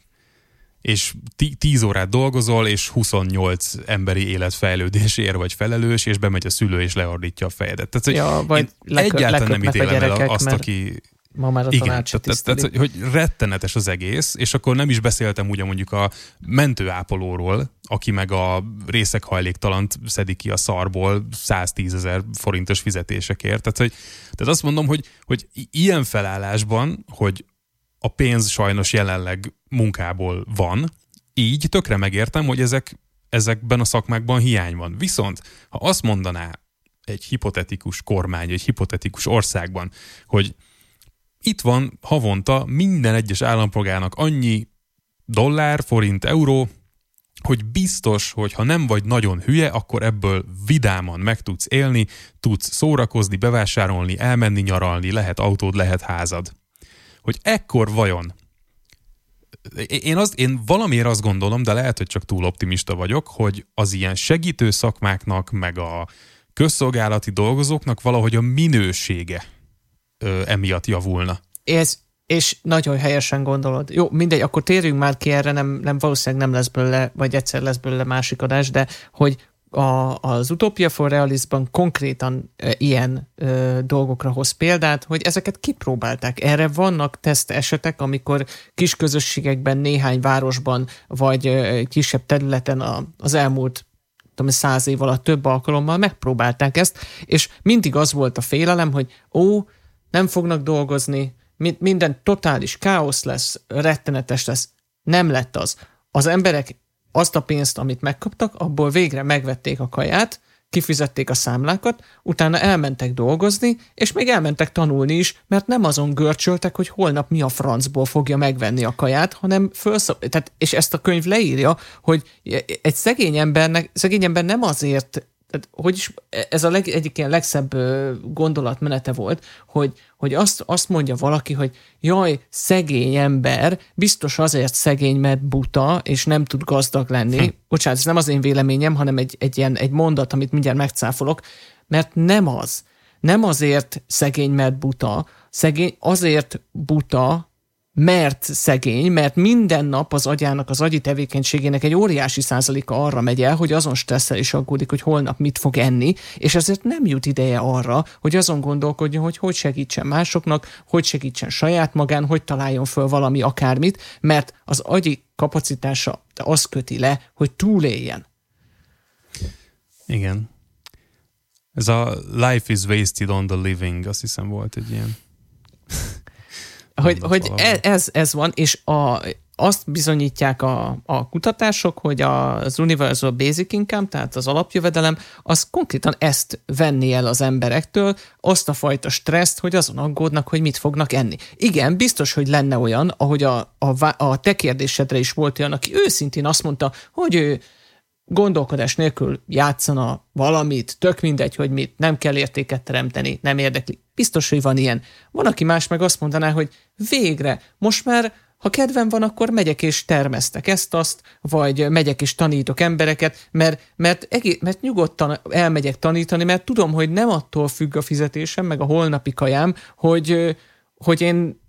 A: És 10 órát dolgozol, és 28 emberi életfejlődésért vagy felelős, és bemegy a szülő, és leordítja a fejedet. Tehát, ja, vagy lekö- egyáltalán nem ítélem el azt, aki
B: Ma már a Igen, tehát,
A: tehát, hogy, hogy rettenetes az egész, és akkor nem is beszéltem ugye mondjuk a mentőápolóról, aki meg a részek hajléktalant szedi ki a szarból 110 ezer forintos fizetésekért. Tehát, hogy, tehát azt mondom, hogy, hogy ilyen felállásban, hogy a pénz sajnos jelenleg munkából van, így tökre megértem, hogy ezek, ezekben a szakmákban hiány van. Viszont, ha azt mondaná egy hipotetikus kormány, egy hipotetikus országban, hogy itt van havonta minden egyes állampolgárnak annyi dollár, forint, euró, hogy biztos, hogy ha nem vagy nagyon hülye, akkor ebből vidáman meg tudsz élni, tudsz szórakozni, bevásárolni, elmenni nyaralni, lehet autód, lehet házad. Hogy ekkor vajon én, az, én valamiért azt gondolom, de lehet, hogy csak túl optimista vagyok, hogy az ilyen segítő szakmáknak, meg a közszolgálati dolgozóknak valahogy a minősége ö, emiatt javulna.
B: Ez, és nagyon helyesen gondolod. Jó, mindegy, akkor térjünk már ki erre, nem, nem valószínűleg nem lesz belőle, vagy egyszer lesz belőle másik adás, de hogy a, az Utopia for Realismban konkrétan e, ilyen e, dolgokra hoz példát, hogy ezeket kipróbálták. Erre vannak teszt esetek, amikor kis közösségekben, néhány városban, vagy e, kisebb területen a, az elmúlt tudom, száz év alatt több alkalommal megpróbálták ezt, és mindig az volt a félelem, hogy ó, nem fognak dolgozni, minden totális káosz lesz, rettenetes lesz. Nem lett az. Az emberek azt a pénzt, amit megkaptak, abból végre megvették a kaját, kifizették a számlákat, utána elmentek dolgozni, és még elmentek tanulni is, mert nem azon görcsöltek, hogy holnap mi a francból fogja megvenni a kaját, hanem fölszab... Tehát, és ezt a könyv leírja, hogy egy szegény embernek, szegény ember nem azért tehát, hogy is, ez a leg, egyik ilyen legszebb gondolatmenete volt, hogy, hogy azt, azt mondja valaki, hogy jaj, szegény ember, biztos azért szegény, mert buta, és nem tud gazdag lenni. Hm. Bocsánat, ez nem az én véleményem, hanem egy, egy, ilyen, egy mondat, amit mindjárt megcáfolok, mert nem az. Nem azért szegény, mert buta, szegény azért buta, mert szegény, mert minden nap az agyának, az agyi tevékenységének egy óriási százaléka arra megy el, hogy azon stresszel és aggódik, hogy holnap mit fog enni, és ezért nem jut ideje arra, hogy azon gondolkodjon, hogy hogy segítsen másoknak, hogy segítsen saját magán, hogy találjon föl valami akármit, mert az agyi kapacitása az köti le, hogy túléljen.
A: Igen. Ez a Life is wasted on the living, azt hiszem volt egy ilyen
B: hogy, hogy e, ez, ez van, és a, azt bizonyítják a, a kutatások, hogy az Universal Basic Income, tehát az alapjövedelem, az konkrétan ezt venni el az emberektől, azt a fajta stresszt, hogy azon aggódnak, hogy mit fognak enni. Igen, biztos, hogy lenne olyan, ahogy a, a, a te kérdésedre is volt olyan, aki őszintén azt mondta, hogy ő gondolkodás nélkül játszana valamit, tök mindegy, hogy mit, nem kell értéket teremteni, nem érdekli. Biztos, hogy van ilyen. Van, aki más meg azt mondaná, hogy végre, most már ha kedvem van, akkor megyek és termesztek ezt-azt, vagy megyek és tanítok embereket, mert, mert, egész, mert nyugodtan elmegyek tanítani, mert tudom, hogy nem attól függ a fizetésem, meg a holnapi kajám, hogy, hogy én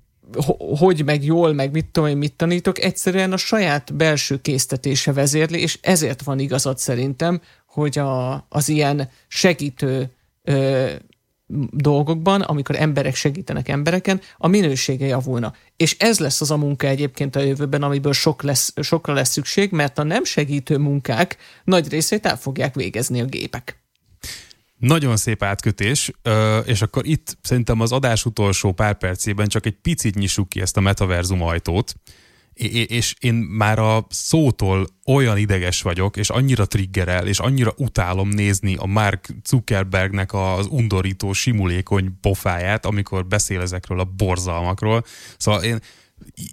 B: hogy meg jól, meg mit tudom én, mit tanítok, egyszerűen a saját belső késztetése vezérli, és ezért van igazad szerintem, hogy a, az ilyen segítő ö, dolgokban, amikor emberek segítenek embereken, a minősége javulna. És ez lesz az a munka egyébként a jövőben, amiből sok lesz, sokra lesz szükség, mert a nem segítő munkák nagy részét el fogják végezni a gépek.
A: Nagyon szép átkötés, és akkor itt szerintem az adás utolsó pár percében csak egy picit nyissuk ki ezt a metaverzum ajtót, és én már a szótól olyan ideges vagyok, és annyira triggerel, és annyira utálom nézni a Mark Zuckerbergnek az undorító, simulékony pofáját, amikor beszél ezekről a borzalmakról. Szóval én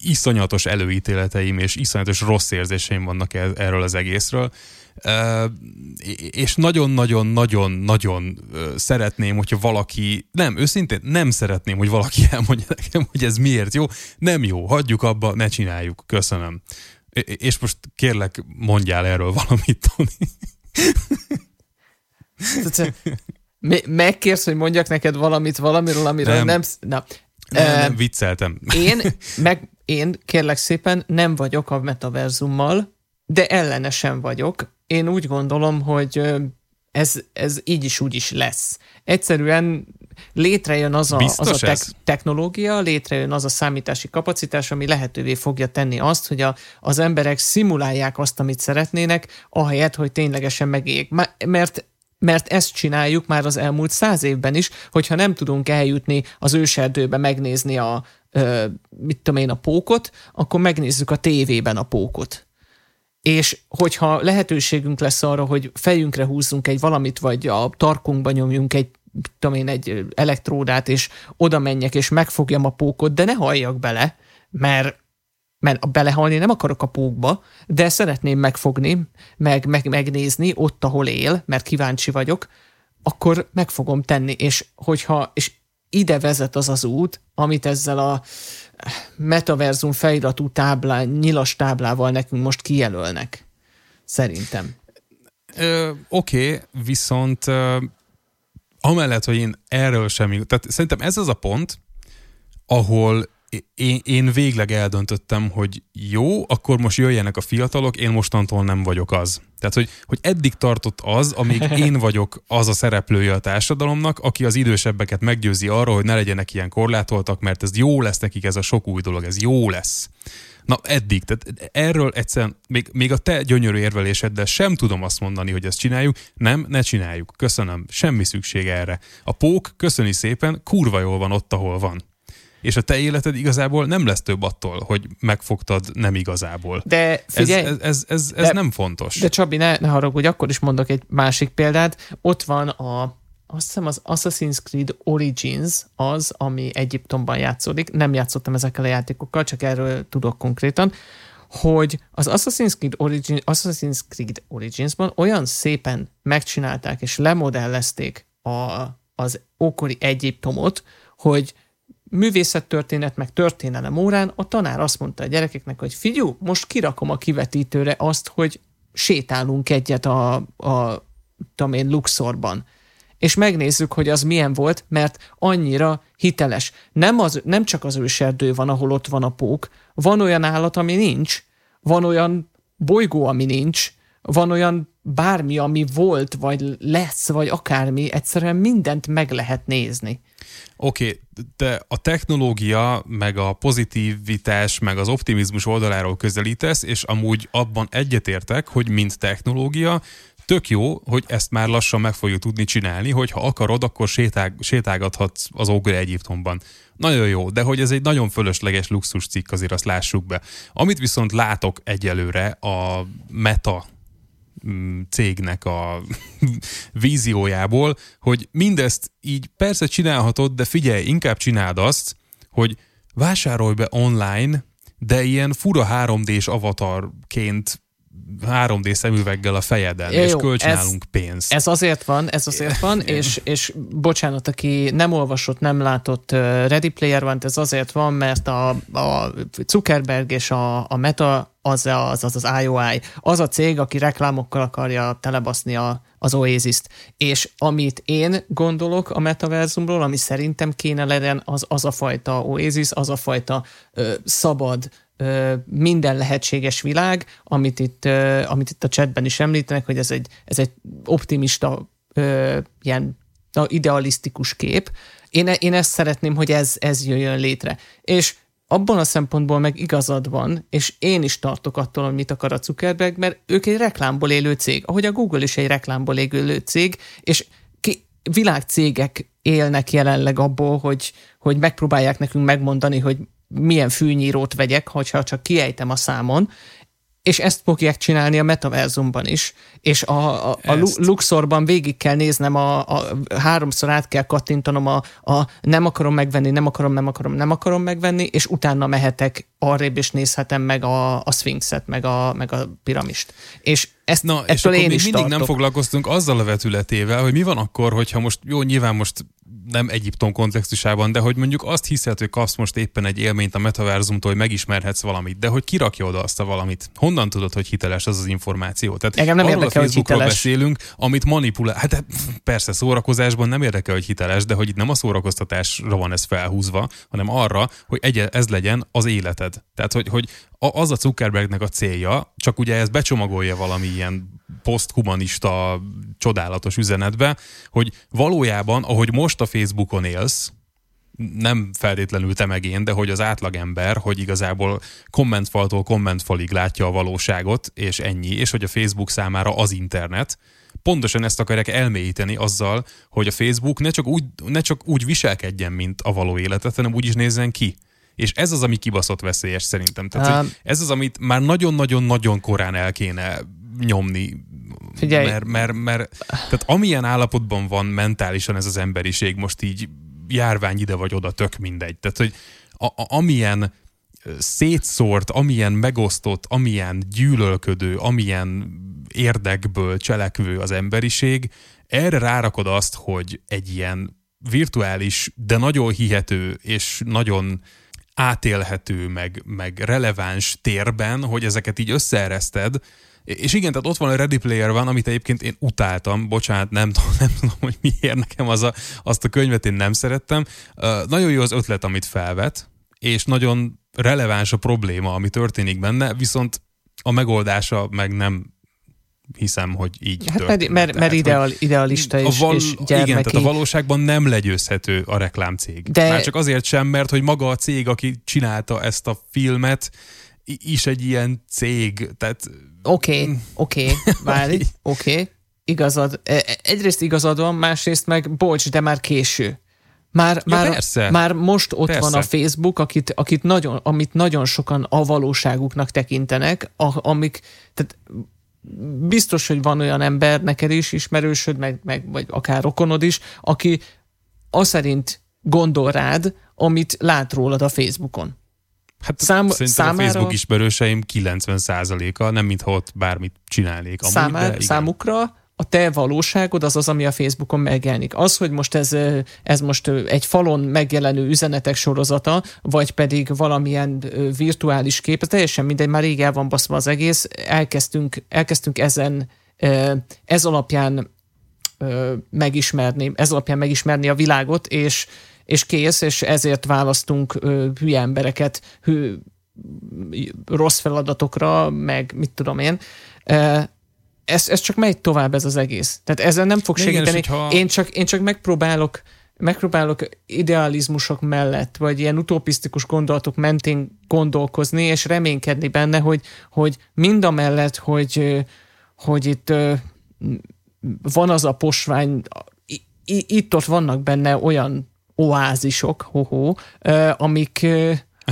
A: iszonyatos előítéleteim és iszonyatos rossz érzéseim vannak erről az egészről és nagyon-nagyon-nagyon-nagyon szeretném, hogyha valaki, nem, őszintén nem szeretném, hogy valaki <laughs> elmondja nekem, hogy ez miért jó. Nem jó, hagyjuk abba, ne csináljuk. Köszönöm. És most kérlek, mondjál erről valamit, Tony.
B: Megkérsz, hogy mondjak neked valamit valamiről, amiről nem... nem na,
A: nem, nem, vicceltem.
B: Én, <laughs> meg, én kérlek szépen nem vagyok a metaverzummal, de ellenesen vagyok. Én úgy gondolom, hogy ez, ez így is úgy is lesz. Egyszerűen létrejön az a, az a tek- technológia, létrejön az a számítási kapacitás, ami lehetővé fogja tenni azt, hogy a, az emberek szimulálják azt, amit szeretnének, ahelyett, hogy ténylegesen megéljék. Mert mert ezt csináljuk már az elmúlt száz évben is, hogyha nem tudunk eljutni az őserdőbe megnézni a, mit tudom én, a pókot, akkor megnézzük a tévében a pókot és hogyha lehetőségünk lesz arra, hogy fejünkre húzzunk egy valamit, vagy a tarkunkba nyomjunk egy tudom én, egy elektródát, és oda menjek, és megfogjam a pókot, de ne halljak bele, mert, mert belehalni nem akarok a pókba, de szeretném megfogni, meg, meg megnézni ott, ahol él, mert kíváncsi vagyok, akkor meg fogom tenni, és hogyha, és ide vezet az az út, amit ezzel a metaverzum feliratú táblá, nyilas táblával nekünk most kijelölnek. Szerintem.
A: Oké, okay, viszont ö, amellett, hogy én erről sem, tehát szerintem ez az a pont, ahol én, én végleg eldöntöttem, hogy jó, akkor most jöjjenek a fiatalok, én mostantól nem vagyok az. Tehát, hogy, hogy eddig tartott az, amíg <laughs> én vagyok az a szereplője a társadalomnak, aki az idősebbeket meggyőzi arról, hogy ne legyenek ilyen korlátoltak, mert ez jó lesz nekik, ez a sok új dolog, ez jó lesz. Na eddig, tehát erről egyszerűen, még, még a te gyönyörű érveléseddel sem tudom azt mondani, hogy ezt csináljuk, nem, ne csináljuk, köszönöm, semmi szükség erre. A pók, köszöni szépen, kurva jól van ott, ahol van és a te életed igazából nem lesz több attól, hogy megfogtad nem igazából.
B: De figyelj,
A: ez, ez, ez, ez, ez
B: de,
A: nem fontos.
B: De Csabi, ne, ne haragudj, akkor is mondok egy másik példát. Ott van a azt hiszem az Assassin's Creed Origins az, ami Egyiptomban játszódik. Nem játszottam ezekkel a játékokkal, csak erről tudok konkrétan, hogy az Assassin's Creed, Origin, Assassin's Creed Origins-ban olyan szépen megcsinálták és lemodellezték a, az ókori Egyiptomot, hogy művészettörténet, meg történelem órán a tanár azt mondta a gyerekeknek, hogy figyú, most kirakom a kivetítőre azt, hogy sétálunk egyet a, a tudom én, Luxorban. És megnézzük, hogy az milyen volt, mert annyira hiteles. Nem, az, nem csak az őserdő van, ahol ott van a pók, van olyan állat, ami nincs, van olyan bolygó, ami nincs, van olyan bármi, ami volt, vagy lesz, vagy akármi, egyszerűen mindent meg lehet nézni.
A: Oké, okay, de a technológia, meg a pozitivitás, meg az optimizmus oldaláról közelítesz, és amúgy abban egyetértek, hogy mint technológia, tök jó, hogy ezt már lassan meg fogjuk tudni csinálni, hogy ha akarod, akkor sétág, sétálgathatsz az Ógör Egyiptomban. Nagyon jó, de hogy ez egy nagyon fölösleges luxus cikk, azért azt lássuk be. Amit viszont látok egyelőre a Meta cégnek a <laughs> víziójából, hogy mindezt így persze csinálhatod, de figyelj, inkább csináld azt, hogy vásárolj be online, de ilyen fura 3D-s avatarként 3D szemüveggel a fejeden, ja, és jó, kölcsönálunk ez, pénzt.
B: Ez azért van, ez azért van, és, és bocsánat, aki nem olvasott, nem látott Ready Player van, ez azért van, mert a, a Zuckerberg és a, a Meta az az, az az IOI, az a cég, aki reklámokkal akarja telebaszni a, az Oasis-t. És amit én gondolok a metaverzumról, ami szerintem kéne legyen, az az a fajta Oasis, az a fajta ö, szabad, minden lehetséges világ, amit itt, amit itt a chatben is említenek, hogy ez egy, ez egy optimista, ilyen idealisztikus kép. Én, én ezt szeretném, hogy ez, ez jöjjön létre. És abban a szempontból meg igazad van, és én is tartok attól, hogy mit akar a Zuckerberg, mert ők egy reklámból élő cég, ahogy a Google is egy reklámból élő cég, és ki, világcégek élnek jelenleg abból, hogy, hogy megpróbálják nekünk megmondani, hogy milyen fűnyírót vegyek, hogyha csak kiejtem a számon, és ezt fogják csinálni a metaverzumban is, és a, a, a Luxorban végig kell néznem, a, a, háromszor át kell kattintanom a, a nem akarom megvenni, nem akarom, nem akarom, nem akarom megvenni, és utána mehetek arrébb, és nézhetem meg a, a Sphinxet, meg a, meg a piramist. És ezt, Na, és akkor én még is
A: mindig
B: tartok.
A: nem foglalkoztunk azzal a vetületével, hogy mi van akkor, hogyha most, jó, nyilván most nem Egyiptom kontextusában, de hogy mondjuk azt hiszed, hogy kapsz most éppen egy élményt a metaverzumtól, hogy megismerhetsz valamit, de hogy kirakja oda azt a valamit? Honnan tudod, hogy hiteles az az információ? Tehát
B: Engem nem érdekel, hogy
A: beszélünk, amit manipulál. Hát persze szórakozásban nem érdekel, hogy hiteles, de hogy itt nem a szórakoztatásra van ez felhúzva, hanem arra, hogy egy, ez legyen az életed. Tehát, hogy, hogy az a Zuckerbergnek a célja, csak ugye ez becsomagolja valami ilyen poszthumanista csodálatos üzenetbe, hogy valójában, ahogy most a Facebookon élsz, nem feltétlenül te meg én, de hogy az átlagember, hogy igazából kommentfaltól kommentfalig látja a valóságot, és ennyi, és hogy a Facebook számára az internet, pontosan ezt akarják elmélyíteni azzal, hogy a Facebook ne csak úgy, ne csak úgy viselkedjen, mint a való életet, hanem úgy is nézzen ki. És ez az, ami kibaszott veszélyes szerintem. Tehát, um, ez az, amit már nagyon-nagyon-nagyon korán el kéne nyomni. Figyelj. Mert, mert, mert tehát amilyen állapotban van mentálisan ez az emberiség, most így járvány ide vagy oda, tök mindegy. Tehát, hogy a, a, amilyen szétszórt, amilyen megosztott, amilyen gyűlölködő, amilyen érdekből cselekvő az emberiség, erre rárakod azt, hogy egy ilyen virtuális, de nagyon hihető és nagyon átélhető, meg, meg releváns térben, hogy ezeket így összeereszted, és igen, tehát ott van a Ready Player van, amit egyébként én utáltam, bocsánat, nem, nem tudom, hogy miért nekem az a, azt a könyvet én nem szerettem. Uh, nagyon jó az ötlet, amit felvet, és nagyon releváns a probléma, ami történik benne, viszont a megoldása meg nem hiszem, hogy így
B: hát történt. Mert, mert, mert ideal, idealista és, val- és gyermeki.
A: Igen, tehát a valóságban nem legyőzhető a reklámcég. De... Már csak azért sem, mert hogy maga a cég, aki csinálta ezt a filmet, is egy ilyen cég, tehát...
B: Oké, okay, oké, okay, <laughs> várj, oké, okay. igazad. E, e, egyrészt igazad van, másrészt meg bocs, de már késő. Már, ja, már, persze. már most ott persze. van a Facebook, akit, akit nagyon, amit nagyon sokan a valóságuknak tekintenek, a, amik, tehát biztos, hogy van olyan ember, neked is ismerősöd, meg, meg, vagy akár rokonod is, aki azt szerint gondol rád, amit lát rólad a Facebookon.
A: Hát Szám, számára, a Facebook ismerőseim 90%-a nem mintha ott bármit csinálnék. Amúgy,
B: számára, de igen. Számukra a te valóságod az az, ami a Facebookon megjelenik. Az, hogy most ez, ez most egy falon megjelenő üzenetek sorozata, vagy pedig valamilyen virtuális kép, ez teljesen mindegy, már rég el van baszva az egész, elkezdtünk, elkezdtünk ezen ez alapján megismerni, ez alapján megismerni a világot, és, és kész, és ezért választunk hülye embereket hű, rossz feladatokra, meg mit tudom én ez, ez csak megy tovább ez az egész. Tehát ezzel nem fog segíteni. Igen, hogyha... én, csak, én csak megpróbálok megpróbálok idealizmusok mellett, vagy ilyen utopisztikus gondolatok mentén gondolkozni, és reménykedni benne, hogy, hogy mind a mellett, hogy, hogy itt van az a posvány, itt-ott vannak benne olyan oázisok, ho-ho, amik,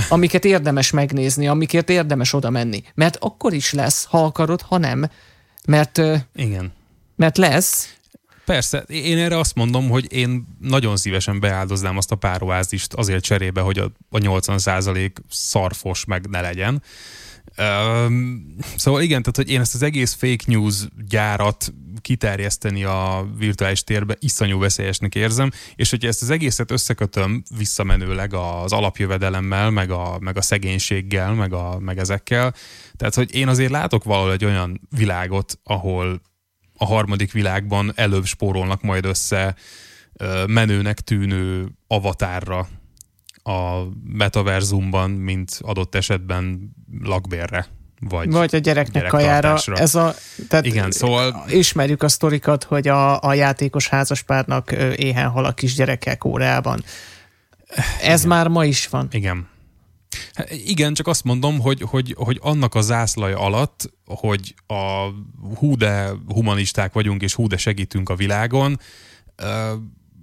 B: amiket érdemes megnézni, amikért érdemes oda menni. Mert akkor is lesz, ha akarod, ha nem. Mert,
A: Igen.
B: mert lesz.
A: Persze, én erre azt mondom, hogy én nagyon szívesen beáldoznám azt a pároázist azért cserébe, hogy a, a 80% szarfos meg ne legyen. Um, szóval igen, tehát hogy én ezt az egész fake news gyárat kiterjeszteni a virtuális térbe iszonyú veszélyesnek érzem, és hogyha ezt az egészet összekötöm visszamenőleg az alapjövedelemmel, meg a, meg a szegénységgel, meg, a, meg ezekkel, tehát hogy én azért látok valahol egy olyan világot, ahol a harmadik világban előbb spórolnak majd össze menőnek tűnő avatárra a metaverzumban, mint adott esetben lakbérre. Vagy,
B: vagy a gyereknek kajára. Ez a, tehát Igen, szóval... Ismerjük a sztorikat, hogy a, a játékos házaspárnak éhen hal a kisgyerekek Kóreában. Ez Igen. már ma is van.
A: Igen. Hát igen, csak azt mondom, hogy, hogy, hogy annak a zászlaja alatt, hogy a hú de humanisták vagyunk, és hú de segítünk a világon,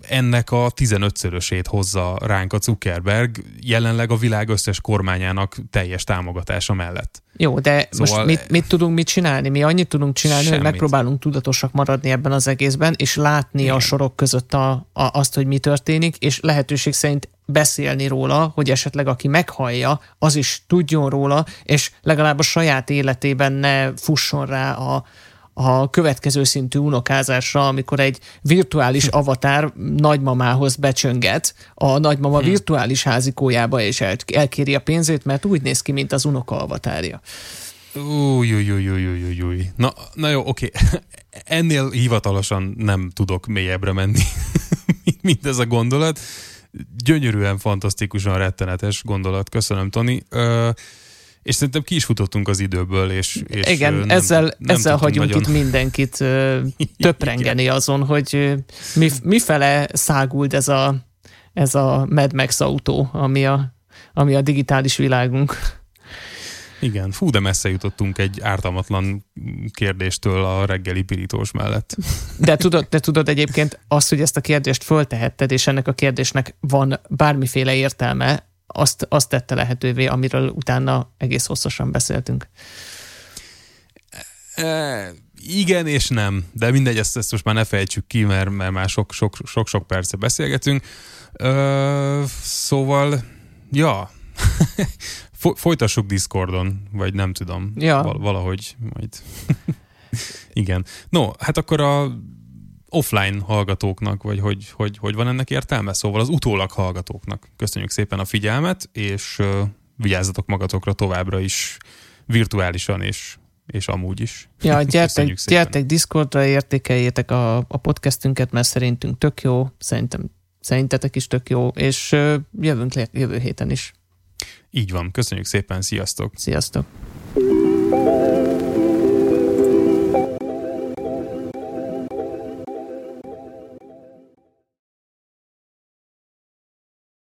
A: ennek a 15-szörösét hozza ránk a Zuckerberg, jelenleg a világ összes kormányának teljes támogatása mellett.
B: Jó, de szóval most mit, mit tudunk mit csinálni? Mi annyit tudunk csinálni, semmit. hogy megpróbálunk tudatosak maradni ebben az egészben, és látni Igen. a sorok között a, a, azt, hogy mi történik, és lehetőség szerint beszélni róla, hogy esetleg aki meghallja, az is tudjon róla, és legalább a saját életében ne fusson rá a, a következő szintű unokázásra, amikor egy virtuális avatár nagymamához becsönget a nagymama hmm. virtuális házikójába, és el, elkéri a pénzét, mert úgy néz ki, mint az unoka avatárja.
A: Új, új, új, új, új, új. Na, na jó, oké. <laughs> Ennél hivatalosan nem tudok mélyebbre menni, <laughs> mint ez a gondolat. Gyönyörűen, fantasztikusan rettenetes gondolat. Köszönöm, Toni. Uh, és szerintem ki is futottunk az időből, és, és
B: Igen, nem, ezzel, nem ezzel hagyunk nagyon... itt mindenkit <laughs> töprengeni azon, hogy mi, mifele száguld ez a, ez a Mad Max autó, ami a, ami a digitális világunk.
A: Igen, fú, de messze jutottunk egy ártalmatlan kérdéstől a reggeli pirítós mellett.
B: De tudod, de tudod egyébként azt, hogy ezt a kérdést föltehetted, és ennek a kérdésnek van bármiféle értelme, azt, azt tette lehetővé, amiről utána egész hosszasan beszéltünk.
A: E, igen és nem, de mindegy, ezt, ezt most már ne fejtsük ki, mert, mert már sok-sok perce beszélgetünk. E, szóval, ja, <laughs> folytassuk Discordon, vagy nem tudom, ja. valahogy majd. <laughs> igen. No, hát akkor a offline hallgatóknak, vagy hogy, hogy, hogy van ennek értelme? Szóval az utólag hallgatóknak köszönjük szépen a figyelmet, és uh, vigyázzatok magatokra továbbra is virtuálisan és és amúgy is.
B: Ja, <laughs> gyertek, gyertek Discordra, értékeljétek a, a podcastünket, mert szerintünk tök jó, szerintem szerintetek is tök jó, és uh, jövünk jövő héten is.
A: Így van. Köszönjük szépen, sziasztok!
B: Sziasztok!